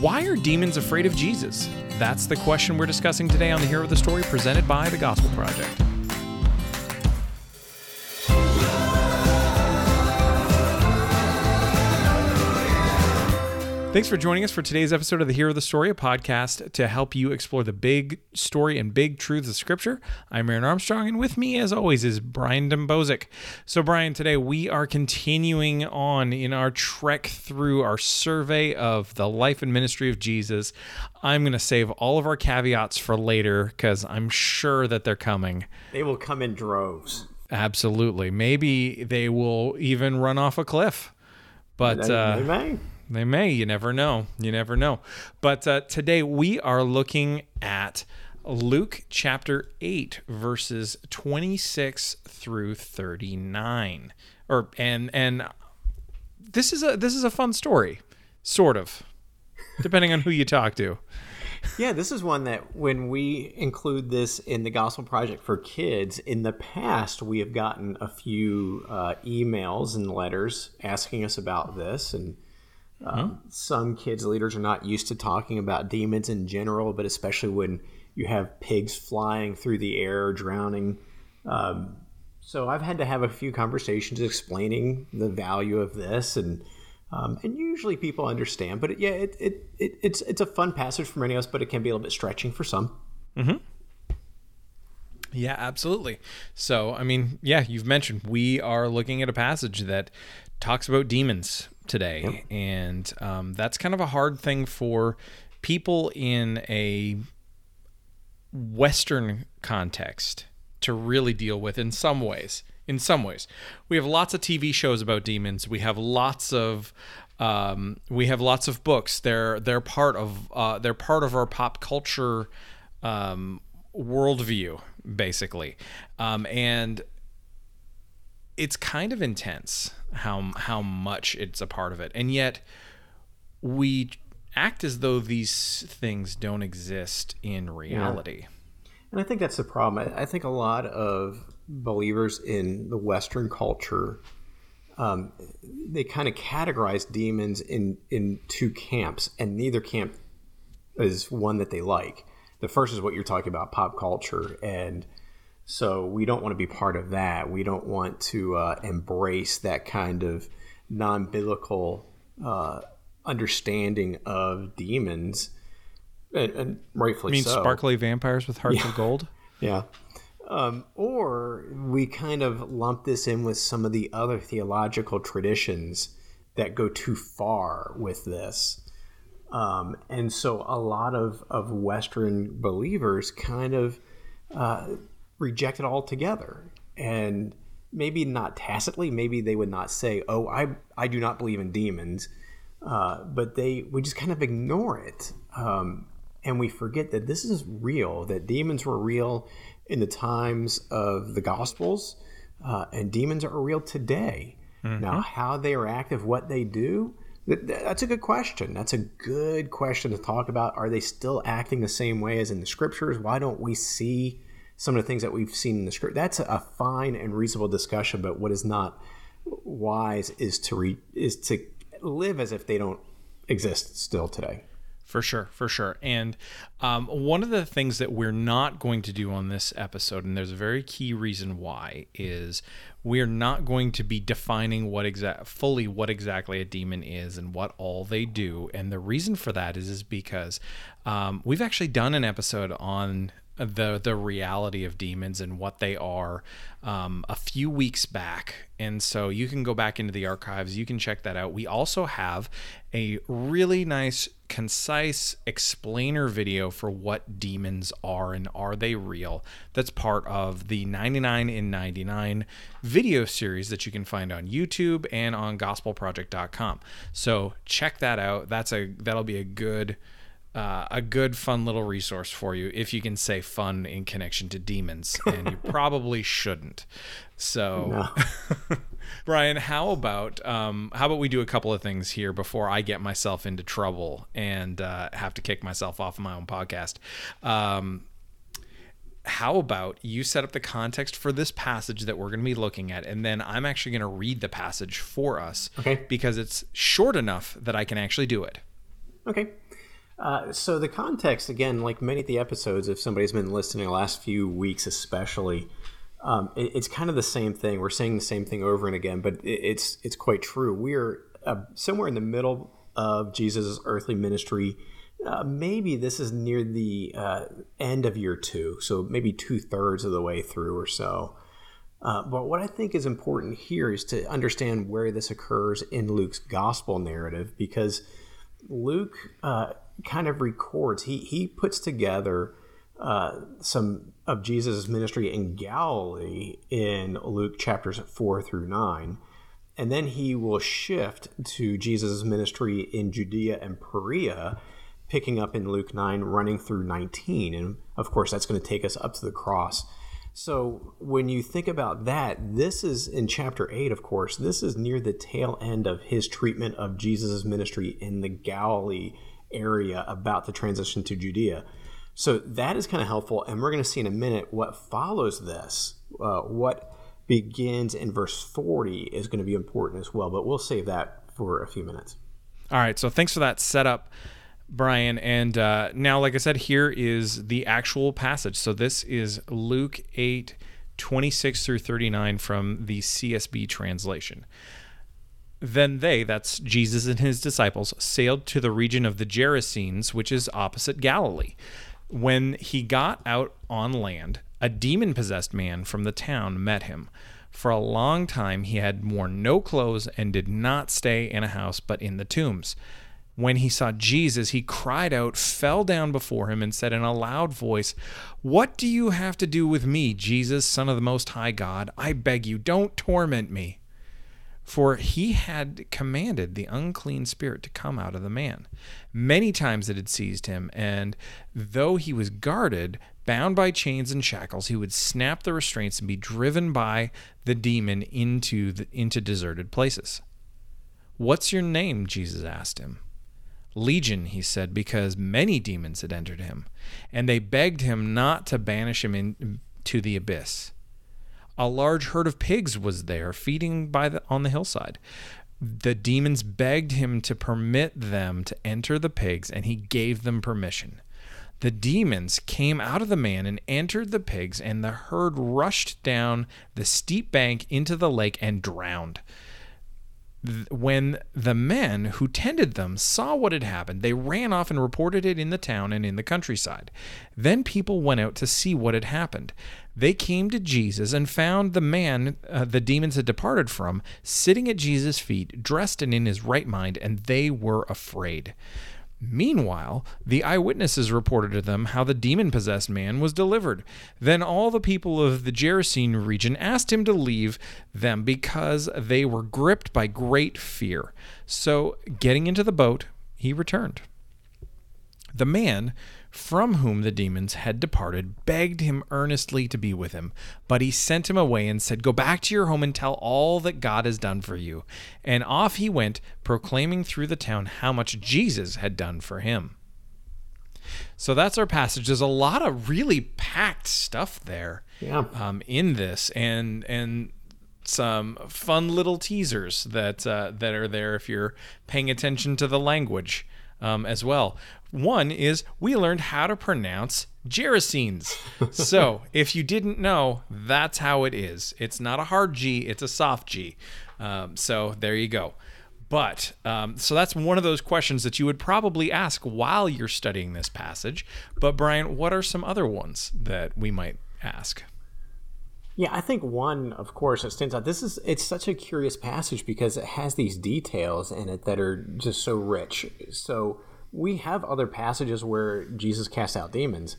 Why are demons afraid of Jesus? That's the question we're discussing today on the Hero of the Story presented by the Gospel Project. Thanks for joining us for today's episode of the Hero of the Story, a podcast to help you explore the big story and big truths of Scripture. I'm Aaron Armstrong, and with me, as always, is Brian Dembowczyk. So, Brian, today we are continuing on in our trek through our survey of the life and ministry of Jesus. I'm going to save all of our caveats for later because I'm sure that they're coming. They will come in droves. Absolutely. Maybe they will even run off a cliff. But They, uh, they may. You never know. You never know. But uh, today we are looking at Luke chapter 8 verses 26 through 39. Or and and this is a this is a fun story, sort of. Depending on who you talk to. Yeah, this is one that when we include this in the Gospel Project for Kids, in the past we have gotten a few uh, emails and letters asking us about this. And um, some kids leaders are not used to talking about demons in general, but especially when you have pigs flying through the air, drowning. Um, so I've had to have a few conversations explaining the value of this and. Um, and usually people understand, but it, yeah, it, it, it, it's it's a fun passage for many of us, but it can be a little bit stretching for some. Hmm. Yeah, absolutely. So, I mean, yeah, you've mentioned we are looking at a passage that talks about demons today, and um, that's kind of a hard thing for people in a Western context to really deal with in some ways. In some ways, we have lots of TV shows about demons. We have lots of um, we have lots of books. They're they're part of uh, they're part of our pop culture um, worldview, basically, um, and it's kind of intense how how much it's a part of it, and yet we act as though these things don't exist in reality. And I think that's the problem. I, I think a lot of believers in the Western culture, um, they kind of categorize demons in in two camps, and neither camp is one that they like. The first is what you're talking about, pop culture, and so we don't want to be part of that. We don't want to uh, embrace that kind of non-biblical uh, understanding of demons, and, and rightfully I mean, so. sparkly vampires with hearts of gold. Yeah. Um, or we kind of lump this in with some of the other theological traditions that go too far with this. Um, and so a lot of, of Western believers kind of uh, reject it altogether. And maybe not tacitly, maybe they would not say, oh, I, I do not believe in demons. Uh, but they we just kind of ignore it. Um, and we forget that this is real, that demons were real in the times of the Gospels, uh, and demons are real today. Now, how they are active, what they do, th- th- that's a good question. That's a good question to talk about. Are they still acting the same way as in the scriptures? Why don't we see some of the things that we've seen in the script? That's a fine and reasonable discussion, but what is not wise is to re- is to live as if they don't exist still today. For sure, for sure. And um, one of the things that we're not going to do on this episode, and there's a very key reason why, is we're not going to be defining what exact fully what exactly a demon is and what all they do. And the reason for that is is because um, we've actually done an episode on the the reality of demons and what they are um, a few weeks back. And so you can go back into the archives. You can check that out. We also have a really nice concise explainer video for what demons are and are they real? That's part of the 99 in 99 video series that you can find on youtube and on gospelproject.com so check that out. That's a that'll be a good uh, a good fun little resource for you if you can say fun in connection to demons and you probably shouldn't so brian how about um, how about we do a couple of things here before i get myself into trouble and uh, have to kick myself off of my own podcast um, how about you set up the context for this passage that we're going to be looking at and then i'm actually going to read the passage for us Okay. because it's short enough that i can actually do it Okay. Uh, so the context, again, like many of the episodes, if somebody's been listening the last few weeks, especially, um, it, it's kind of the same thing. We're saying the same thing over and again, but it, it's it's quite true. We're uh, somewhere in the middle of Jesus' earthly ministry. Uh, maybe this is near the uh, end of year two, so maybe two thirds of the way through or so. Uh, but what I think is important here is to understand where this occurs in Luke's gospel narrative because Luke uh, kind of records, he, he puts together uh, some of Jesus' ministry in Galilee in Luke chapters 4 through 9. And then he will shift to Jesus' ministry in Judea and Perea, picking up in Luke 9, running through 19. And of course, that's going to take us up to the cross. So when you think about that, this is in chapter 8, of course, this is near the tail end of his treatment of Jesus' ministry in the Galilee area about the transition to Judea. So that is kind of helpful. And we're going to see in a minute what follows this. Uh, what begins in verse 40 is going to be important as well, but we'll save that for a few minutes. All right. So thanks for that setup, Brian. And uh, now, like I said, here is the actual passage. So this is Luke 8, 26 through 39 from the CSB translation. Then they, that's Jesus and his disciples, sailed to the region of the Gerasenes, which is opposite Galilee. When he got out on land, a demon possessed man from the town met him. For a long time he had worn no clothes and did not stay in a house but in the tombs. When he saw Jesus, he cried out, fell down before him, and said in a loud voice, What do you have to do with me, Jesus, Son of the Most High God? I beg you, don't torment me for he had commanded the unclean spirit to come out of the man. Many times it had seized him, and though he was guarded, bound by chains and shackles, he would snap the restraints and be driven by the demon into the, into deserted places. What's your name? Jesus asked him. Legion, he said, because many demons had entered him, and they begged him not to banish him into the abyss. A large herd of pigs was there feeding by the, on the hillside. The demons begged him to permit them to enter the pigs, and he gave them permission. The demons came out of the man and entered the pigs, and the herd rushed down the steep bank into the lake and drowned when the men who tended them saw what had happened, they ran off and reported it in the town and in the countryside. Then people went out to see what had happened. They came to Jesus and found the man uh, the demons had departed from sitting at Jesus' feet, dressed and in his right mind, and they were afraid. Meanwhile, the eyewitnesses reported to them how the demon possessed man was delivered. Then all the people of the Gerasene region asked him to leave them because they were gripped by great fear. So, getting into the boat, he returned. The man from whom the demons had departed, begged him earnestly to be with him. But he sent him away and said, Go back to your home and tell all that God has done for you. And off he went, proclaiming through the town how much Jesus had done for him. So that's our passage. There's a lot of really packed stuff there yeah. um, in this, and and some fun little teasers that uh, that are there if you're paying attention to the language um, as well. One is we learned how to pronounce Gerasenes. so if you didn't know, that's how it is. It's not a hard G, it's a soft G. Um, so there you go. But um, so that's one of those questions that you would probably ask while you're studying this passage. But Brian, what are some other ones that we might ask? Yeah, I think one, of course, that stands out. This is it's such a curious passage because it has these details in it that are just so rich. So we have other passages where Jesus cast out demons,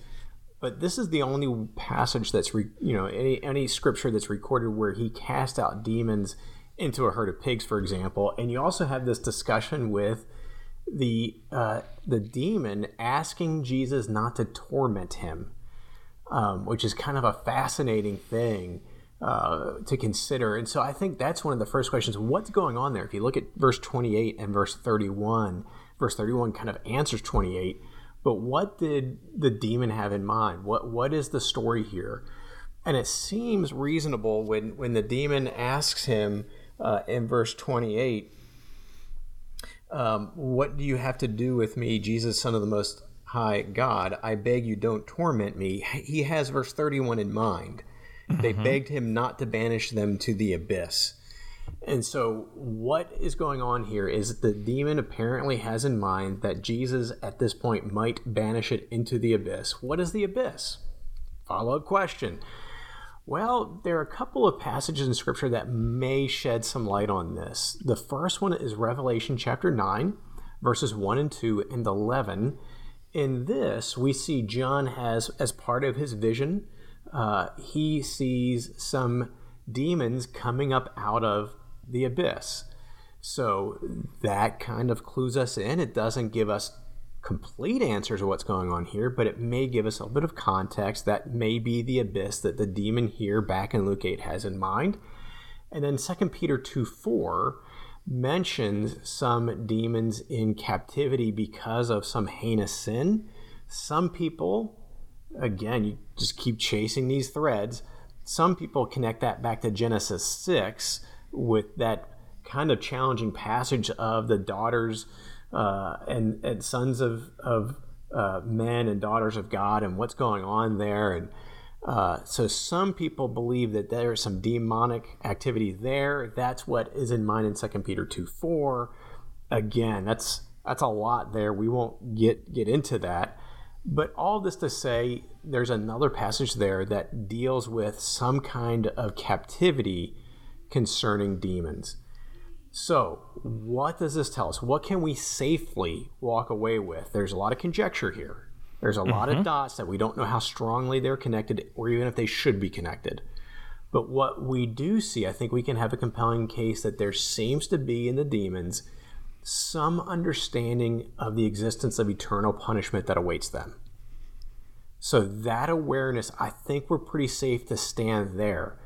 but this is the only passage that's re, you know any any scripture that's recorded where he cast out demons into a herd of pigs, for example. And you also have this discussion with the uh, the demon asking Jesus not to torment him, um, which is kind of a fascinating thing. Uh, to consider. And so I think that's one of the first questions. What's going on there? If you look at verse 28 and verse 31, verse 31 kind of answers 28 but what did the demon have in mind what what is the story here and it seems reasonable when when the demon asks him uh, in verse 28 um, What do you have to do with me, Jesus, Son of the Most High God? I beg you, don't torment me. He has verse 31 in mind. Mm-hmm. They begged him not to banish them to the abyss. And so, what is going on here is the demon apparently has in mind that Jesus at this point might banish it into the abyss. What is the abyss? Follow up question. Well, there are a couple of passages in Scripture that may shed some light on this. The first one is Revelation chapter 9, verses 1 and 2 and 11. In this, we see John has, as part of his vision, uh, he sees some demons coming up out of the abyss. So that kind of clues us in. It doesn't give us complete answers of what's going on here, but it may give us a bit of context that may be the abyss that the demon here back in Luke 8 has in mind. And then 2 Peter 2 4 mentions some demons in captivity because of some heinous sin. Some people, again, you just keep chasing these threads. Some people connect that back to Genesis 6 with that kind of challenging passage of the daughters uh, and, and sons of, of uh, men and daughters of God and what's going on there. And uh, so some people believe that there is some demonic activity there. That's what is in mind in 2 Peter 2 4. Again, that's that's a lot there. We won't get get into that. But all this to say, there's another passage there that deals with some kind of captivity concerning demons. So, what does this tell us? What can we safely walk away with? There's a lot of conjecture here. There's a mm-hmm. lot of mm-hmm. dots that we don't know how strongly they're connected or even if they should be connected. But what we do see, I think we can have a compelling case that there seems to be in the demons some understanding of the existence of eternal punishment that awaits them. So, that awareness, I think we're pretty safe to stand there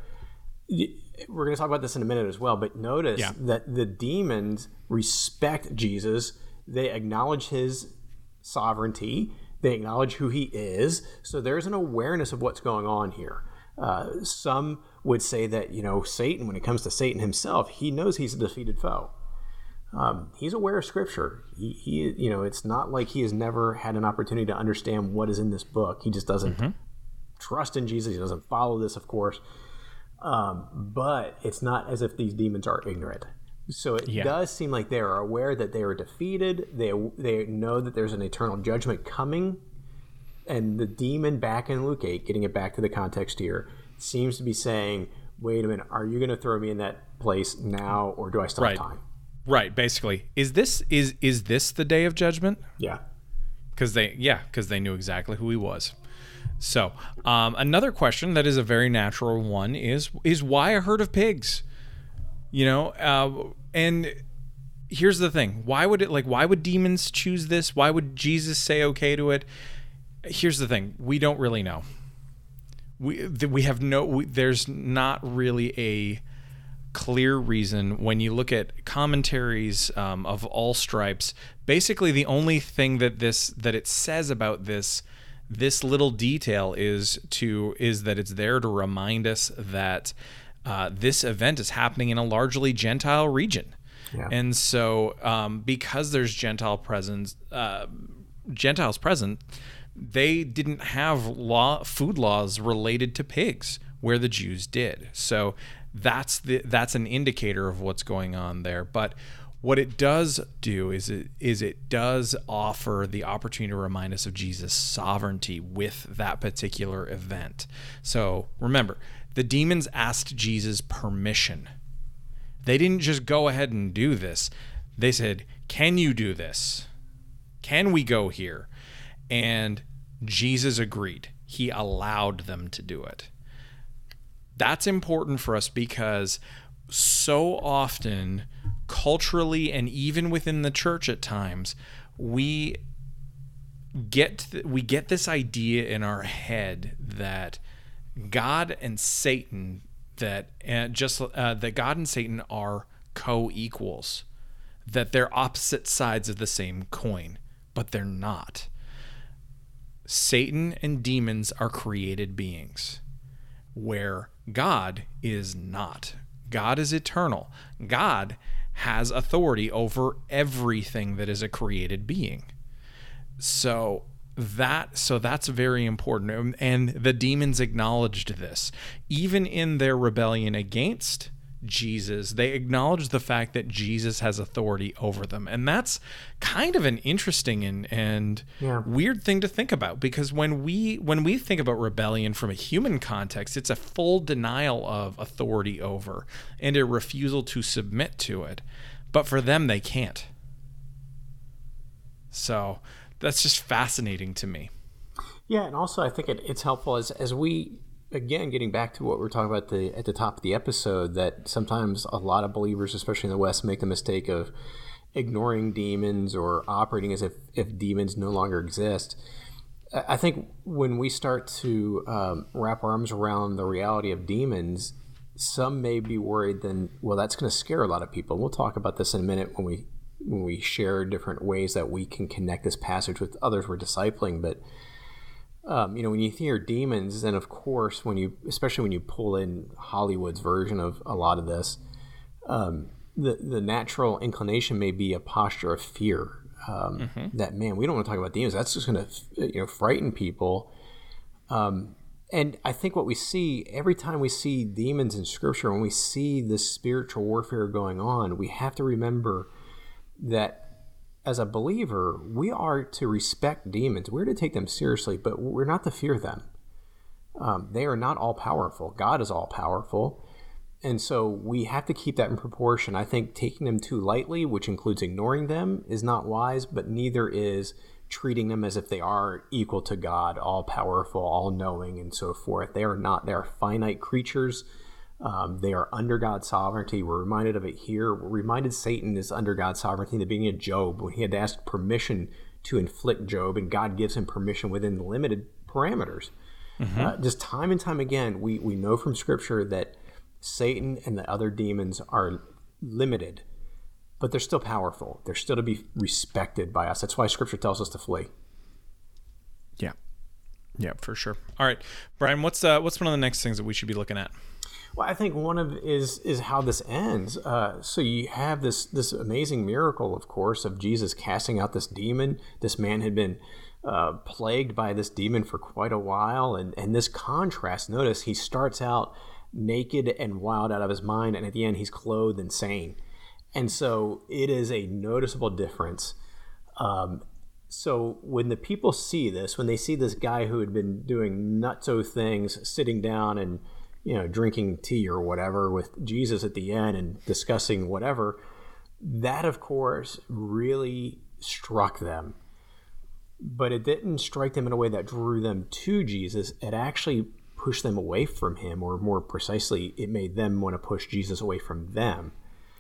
we're going to talk about this in a minute as well, but notice yeah. that the demons respect Jesus. They acknowledge his sovereignty. They acknowledge who he is. So there's an awareness of what's going on here. Uh, some would say that, you know, Satan, when it comes to Satan himself, he knows he's a defeated foe. Um, he's aware of Scripture. He, he, you know, it's not like he has never had an opportunity to understand what is in this book. He just doesn't mm-hmm. trust in Jesus. He doesn't follow this, of course. Um, but it's not as if these demons are ignorant. So it yeah. does seem like they are aware that they are defeated. They they know that there's an eternal judgment coming, and the demon back in Luke eight, getting it back to the context here, seems to be saying, "Wait a minute, are you going to throw me in that place now, or do I still right. have time?" Right. Basically, is this is is this the day of judgment? Yeah. Because they yeah because they knew exactly who he was. So, um, another question that is a very natural one is is why a herd of pigs? You know, uh, and here's the thing: why would it like why would demons choose this? Why would Jesus say okay to it? Here's the thing: we don't really know. We we have no. We, there's not really a clear reason when you look at commentaries um, of all stripes basically the only thing that this that it says about this this little detail is to is that it's there to remind us that uh, this event is happening in a largely Gentile region. Yeah. And so, um, because there's Gentile presence, uh, Gentiles present, they didn't have law food laws related to pigs where the Jews did. So that's the that's an indicator of what's going on there. But what it does do is it is it does offer the opportunity to remind us of Jesus' sovereignty with that particular event. So remember, the demons asked Jesus permission. They didn't just go ahead and do this. They said, "Can you do this? Can we go here?" And Jesus agreed. He allowed them to do it. That's important for us because so often culturally and even within the church at times we get we get this idea in our head that God and Satan that uh, just uh, that God and Satan are co-equals that they're opposite sides of the same coin but they're not. Satan and demons are created beings where God is not. God is eternal. God has authority over everything that is a created being. So that so that's very important um, and the demons acknowledged this even in their rebellion against Jesus. They acknowledge the fact that Jesus has authority over them. And that's kind of an interesting and, and yeah. weird thing to think about because when we when we think about rebellion from a human context, it's a full denial of authority over and a refusal to submit to it. But for them they can't. So that's just fascinating to me. Yeah, and also I think it, it's helpful as as we again, getting back to what we are talking about the, at the top of the episode, that sometimes a lot of believers, especially in the West, make the mistake of ignoring demons or operating as if, if demons no longer exist. I think when we start to um, wrap our arms around the reality of demons, some may be worried. Then, well, that's going to scare a lot of people. We'll talk about this in a minute when we when we share different ways that we can connect this passage with others we're discipling. But um, you know, when you hear demons, and of course, when you, especially when you pull in Hollywood's version of a lot of this, um, the the natural inclination may be a posture of fear. Um, mm-hmm. That man, we don't want to talk about demons. That's just going to you know frighten people. Um, and I think what we see every time we see demons in Scripture, when we see this spiritual warfare going on, we have to remember that as a believer, we are to respect demons. We're to take them seriously, but we're not to fear them. Um, they are not all powerful. God is all powerful. And so we have to keep that in proportion. I think taking them too lightly, which includes ignoring them, is not wise, but neither is treating them as if they are equal to God, all powerful, all knowing, and so forth. They are not. They are finite creatures um, they are under God's sovereignty. We're reminded of it here. We're reminded Satan is under God's sovereignty in the beginning of Job when he had to ask permission to inflict Job, and God gives him permission within limited parameters. Mm-hmm. Uh, just time and time again, we, we know from Scripture that Satan and the other demons are limited, but they're still powerful. They're still to be respected by us. That's why Scripture tells us to flee. Yeah, yeah, for sure. All right, Brian, what's uh, what's one of the next things that we should be looking at? Well, I think one of is is how this ends. Uh, so you have this this amazing miracle, of course, of Jesus casting out this demon. This man had been uh, plagued by this demon for quite a while, and and this contrast. Notice he starts out naked and wild out of his mind, and at the end he's clothed and sane. And so it is a noticeable difference. Um, so when the people see this, when they see this guy who had been doing nutso things, sitting down and you know, drinking tea or whatever with Jesus at the end and discussing whatever, that of course really struck them. But it didn't strike them in a way that drew them to Jesus. It actually pushed them away from him, or more precisely, it made them want to push Jesus away from them.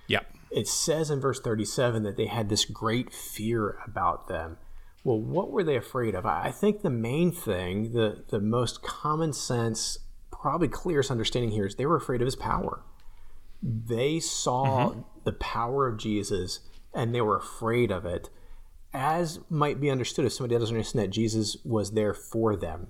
Yep. It says in verse 37 that they had this great fear about them. Well, what were they afraid of? I think the main thing, the, the most common sense probably clearest understanding here is they were afraid of his power. They saw mm-hmm. the power of Jesus and they were afraid of it, as might be understood if somebody doesn't understand that Jesus was there for them.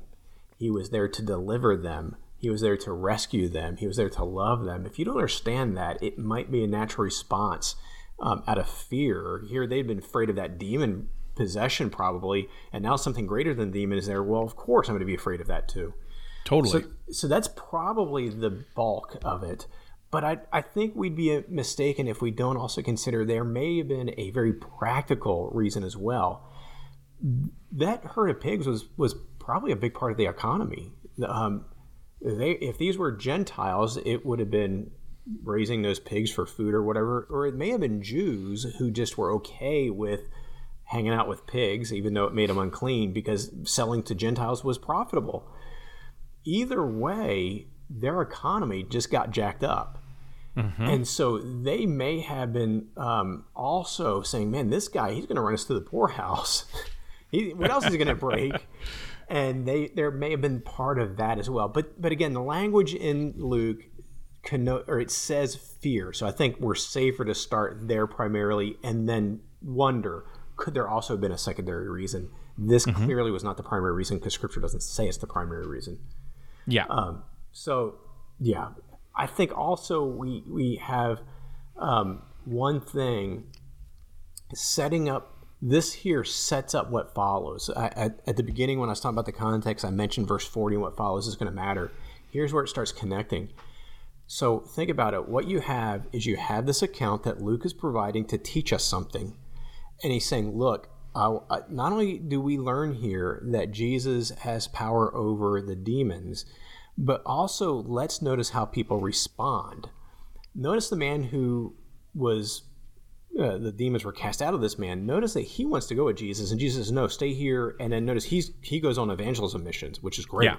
He was there to deliver them. He was there to rescue them. He was there to love them. If you don't understand that, it might be a natural response um, out of fear. Here, they'd been afraid of that demon possession, probably, and now something greater than demon is there. Well, of course, I'm going to be afraid of that too. Totally. So, so that's probably the bulk of it. But I, I think we'd be mistaken if we don't also consider there may have been a very practical reason as well. That herd of pigs was, was probably a big part of the economy. Um, they, if these were Gentiles, it would have been raising those pigs for food or whatever. Or it may have been Jews who just were okay with hanging out with pigs, even though it made them unclean, because selling to Gentiles was profitable either way, their economy just got jacked up. Mm-hmm. And so they may have been um, also saying, man, this guy, he's going to run us to the poorhouse. he, what else is he going to break? and they there may have been part of that as well. But but again, the language in Luke connote or it says fear. So I think we're safer to start there primarily and then wonder could there also have been a secondary reason? This mm-hmm. clearly was not the primary reason because scripture doesn't say it's the primary reason. Yeah. Um, so yeah, I think also we we have um, one thing, setting up this here sets up what follows. I, at, at, the beginning, when I was talking about the context, I mentioned verse 40 and what follows is going to matter. Here's where it starts connecting. So think about it. What you have is you have this account that Luke is providing to teach us something. And he's saying, look, uh, not only do we learn here that Jesus has power over the demons, but also let's notice how people respond. Notice the man who was uh, the demons were cast out of this man. Notice that he wants to go with Jesus, and Jesus says, "No, stay here." And then notice he's he goes on evangelism missions, which is great. Yeah.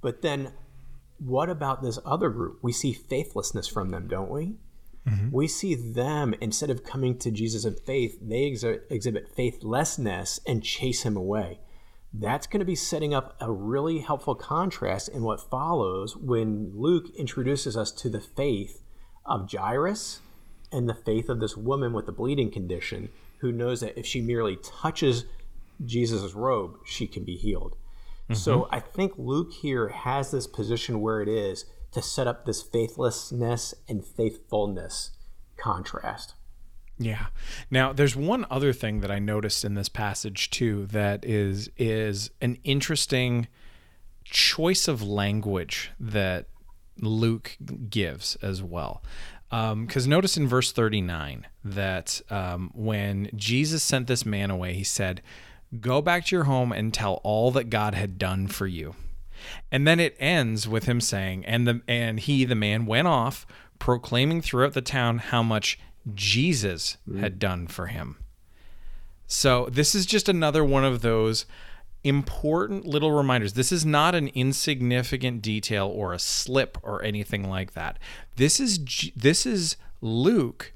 But then, what about this other group? We see faithlessness from them, don't we? Mm-hmm. We see them instead of coming to Jesus in faith, they ex- exhibit faithlessness and chase him away. That's going to be setting up a really helpful contrast in what follows when Luke introduces us to the faith of Jairus and the faith of this woman with the bleeding condition who knows that if she merely touches Jesus' robe, she can be healed. Mm-hmm. So I think Luke here has this position where it is to set up this faithlessness and faithfulness contrast. Yeah. Now, there's one other thing that I noticed in this passage too that is is an interesting choice of language that Luke gives as well. Because um, notice in verse 39 that um, when Jesus sent this man away, he said, Go back to your home and tell all that God had done for you. And then it ends with him saying, and the and he, the man, went off, proclaiming throughout the town how much Jesus mm. had done for him. So this is just another one of those important little reminders. This is not an insignificant detail or a slip or anything like that. This is this is Luke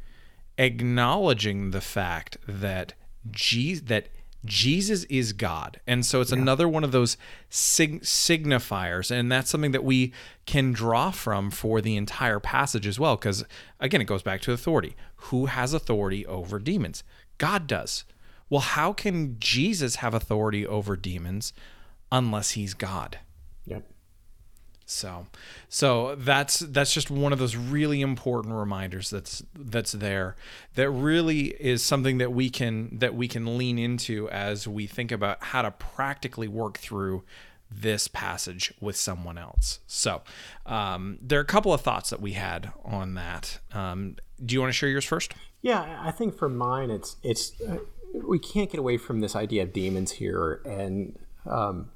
acknowledging the fact that Jesus, that Jesus is God. And so it's yeah. another one of those sig- signifiers. And that's something that we can draw from for the entire passage as well. Because again, it goes back to authority. Who has authority over demons? God does. Well, how can Jesus have authority over demons unless he's God? Yep. So, so that's that's just one of those really important reminders that's that's there that really is something that we can that we can lean into as we think about how to practically work through this passage with someone else. So, um, there are a couple of thoughts that we had on that. Um, do you want to share yours first? Yeah, I think for mine, it's it's uh, we can't get away from this idea of demons here, and um,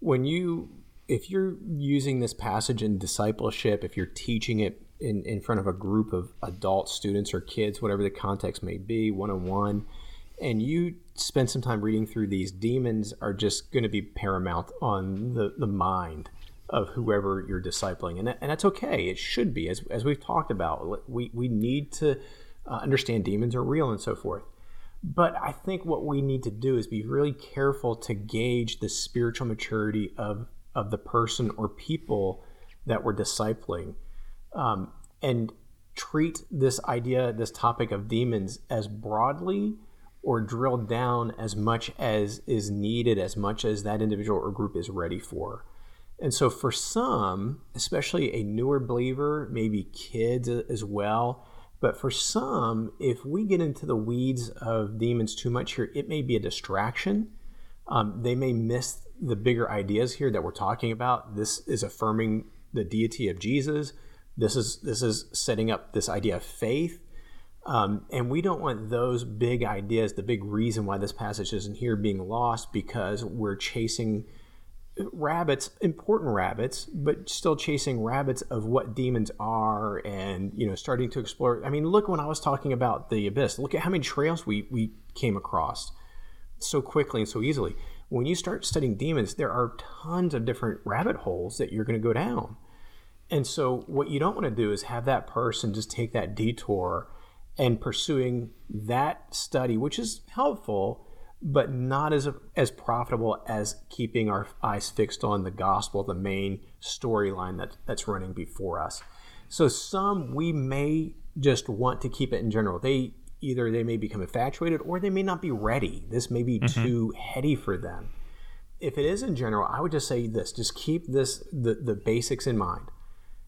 when you if you're using this passage in discipleship, if you're teaching it in, in front of a group of adult students or kids, whatever the context may be, one on one, and you spend some time reading through these, demons are just going to be paramount on the, the mind of whoever you're discipling. And, that, and that's okay. It should be. As, as we've talked about, we, we need to uh, understand demons are real and so forth. But I think what we need to do is be really careful to gauge the spiritual maturity of of the person or people that we're discipling um, and treat this idea, this topic of demons as broadly or drill down as much as is needed, as much as that individual or group is ready for. And so, for some, especially a newer believer, maybe kids as well, but for some, if we get into the weeds of demons too much here, it may be a distraction. Um, they may miss the bigger ideas here that we're talking about. This is affirming the deity of Jesus. This is this is setting up this idea of faith. Um, and we don't want those big ideas, the big reason why this passage isn't here, being lost because we're chasing rabbits, important rabbits, but still chasing rabbits of what demons are and, you know, starting to explore. I mean, look when I was talking about the abyss, look at how many trails we, we came across so quickly and so easily when you start studying demons, there are tons of different rabbit holes that you're going to go down. And so, what you don't want to do is have that person just take that detour and pursuing that study, which is helpful, but not as as profitable as keeping our eyes fixed on the gospel, the main storyline that that's running before us. So, some we may just want to keep it in general. They either they may become infatuated or they may not be ready. This may be mm-hmm. too heady for them. If it is in general, I would just say this just keep this the, the basics in mind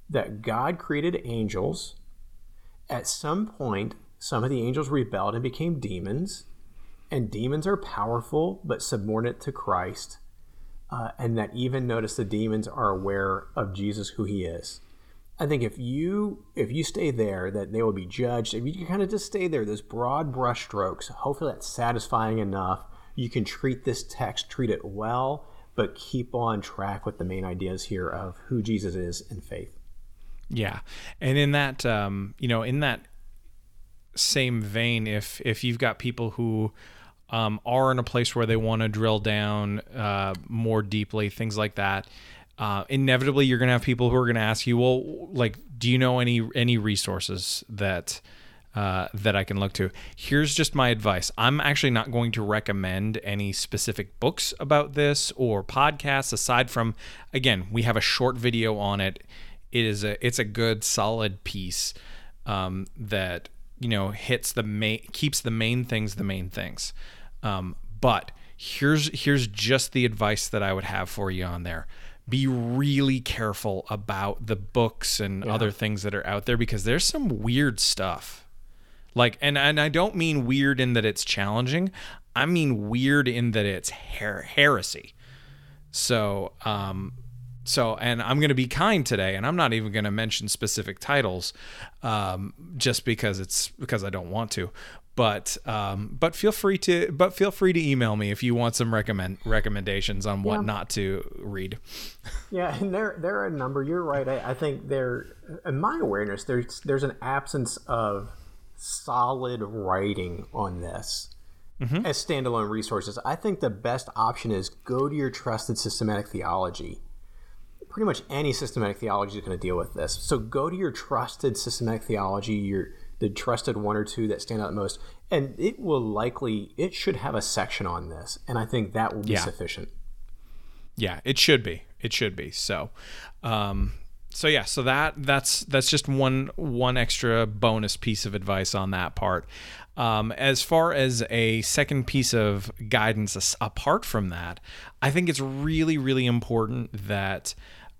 that God created angels. At some point, some of the angels rebelled and became demons, and demons are powerful but subordinate to Christ, uh, and that even notice the demons are aware of Jesus, who He is. I think if you if you stay there, that they will be judged. If you kind of just stay there, those broad brushstrokes, hopefully that's satisfying enough. You can treat this text, treat it well, but keep on track with the main ideas here of who Jesus is and faith. Yeah, and in that, um, you know, in that same vein, if if you've got people who um, are in a place where they want to drill down uh, more deeply, things like that. Uh, inevitably, you're going to have people who are going to ask you, "Well, like, do you know any any resources that uh, that I can look to. Here's just my advice. I'm actually not going to recommend any specific books about this or podcasts aside from again, we have a short video on it. It is a it's a good solid piece um, that you know hits the main keeps the main things the main things. Um, but here's here's just the advice that I would have for you on there be really careful about the books and yeah. other things that are out there because there's some weird stuff like, and and I don't mean weird in that it's challenging. I mean weird in that it's her- heresy. So, um, so, and I'm going to be kind today, and I'm not even going to mention specific titles, um, just because it's because I don't want to. But, um, but feel free to, but feel free to email me if you want some recommend recommendations on what yeah. not to read. yeah, and there there are a number. You're right. I, I think there, in my awareness, there's there's an absence of solid writing on this mm-hmm. as standalone resources. I think the best option is go to your trusted systematic theology. Pretty much any systematic theology is going to deal with this. So go to your trusted systematic theology, your the trusted one or two that stand out most, and it will likely it should have a section on this, and I think that will be yeah. sufficient. Yeah, it should be. It should be. So, um, so yeah, so that that's that's just one one extra bonus piece of advice on that part. Um, as far as a second piece of guidance apart from that, I think it's really really important that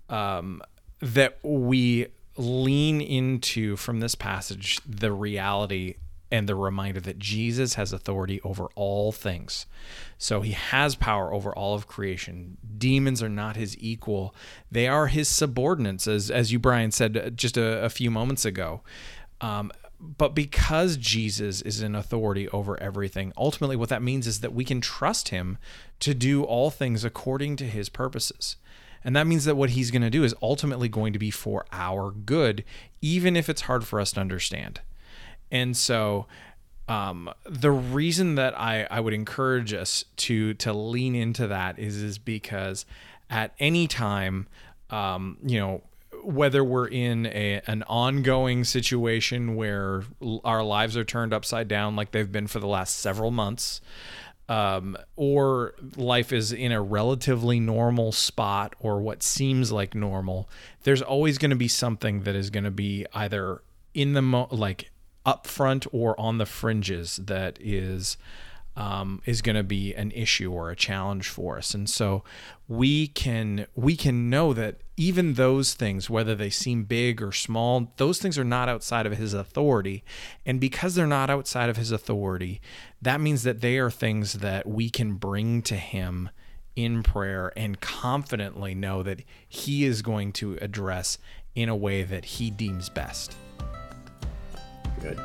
um, that we lean into from this passage the reality and the reminder that Jesus has authority over all things. So he has power over all of creation. Demons are not his equal, they are his subordinates, as, as you, Brian, said just a, a few moments ago. Um, but because Jesus is in authority over everything, ultimately what that means is that we can trust him to do all things according to his purposes. And that means that what he's going to do is ultimately going to be for our good, even if it's hard for us to understand. And so um, the reason that I, I would encourage us to to lean into that is is because at any time, um, you know, whether we're in a, an ongoing situation where our lives are turned upside down like they've been for the last several months, um, or life is in a relatively normal spot or what seems like normal, there's always going to be something that is going to be either in the mo- like up front or on the fringes that is um, is going to be an issue or a challenge for us. And so we can we can know that even those things whether they seem big or small those things are not outside of his authority. And because they're not outside of his authority that means that they are things that we can bring to him in prayer and confidently know that he is going to address in a way that he deems best. Good.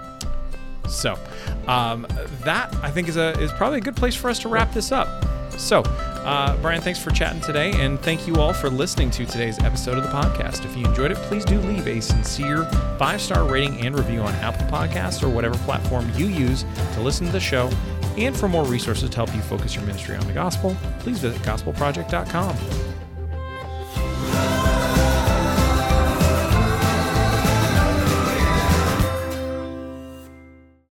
So, um, that I think is a is probably a good place for us to wrap this up. So, uh, Brian, thanks for chatting today, and thank you all for listening to today's episode of the podcast. If you enjoyed it, please do leave a sincere five star rating and review on Apple Podcasts or whatever platform you use to listen to the show. And for more resources to help you focus your ministry on the gospel, please visit gospelproject.com.